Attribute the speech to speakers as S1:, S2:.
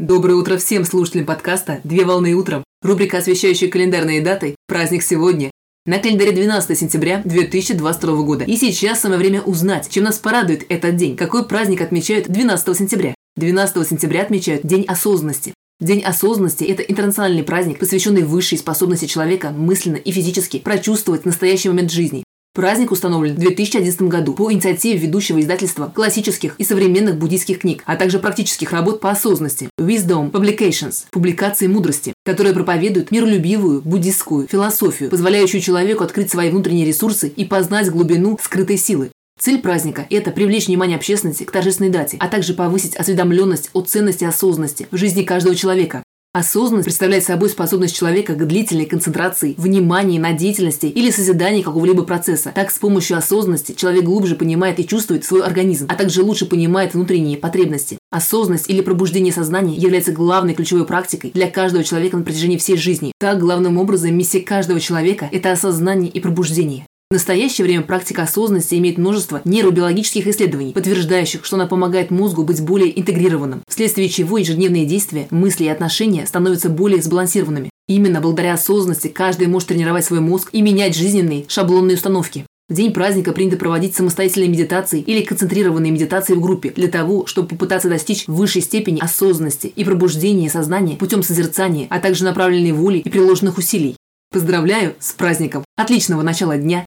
S1: Доброе утро всем слушателям подкаста «Две волны утром». Рубрика, освещающая календарные даты. Праздник сегодня. На календаре 12 сентября 2022 года. И сейчас самое время узнать, чем нас порадует этот день. Какой праздник отмечают 12 сентября? 12 сентября отмечают День осознанности. День осознанности – это интернациональный праздник, посвященный высшей способности человека мысленно и физически прочувствовать настоящий момент жизни, Праздник установлен в 2011 году по инициативе ведущего издательства классических и современных буддийских книг, а также практических работ по осознанности Wisdom Publications – публикации мудрости, которые проповедуют миролюбивую буддистскую философию, позволяющую человеку открыть свои внутренние ресурсы и познать глубину скрытой силы. Цель праздника – это привлечь внимание общественности к торжественной дате, а также повысить осведомленность о ценности осознанности в жизни каждого человека, Осознанность представляет собой способность человека к длительной концентрации, внимании на деятельности или созидании какого-либо процесса. Так, с помощью осознанности человек глубже понимает и чувствует свой организм, а также лучше понимает внутренние потребности. Осознанность или пробуждение сознания является главной ключевой практикой для каждого человека на протяжении всей жизни. Так, главным образом, миссия каждого человека – это осознание и пробуждение. В настоящее время практика осознанности имеет множество нейробиологических исследований, подтверждающих, что она помогает мозгу быть более интегрированным, вследствие чего ежедневные действия, мысли и отношения становятся более сбалансированными. Именно благодаря осознанности каждый может тренировать свой мозг и менять жизненные шаблонные установки. В день праздника принято проводить самостоятельные медитации или концентрированные медитации в группе для того, чтобы попытаться достичь высшей степени осознанности и пробуждения сознания путем созерцания, а также направленной воли и приложенных усилий. Поздравляю с праздником! Отличного начала дня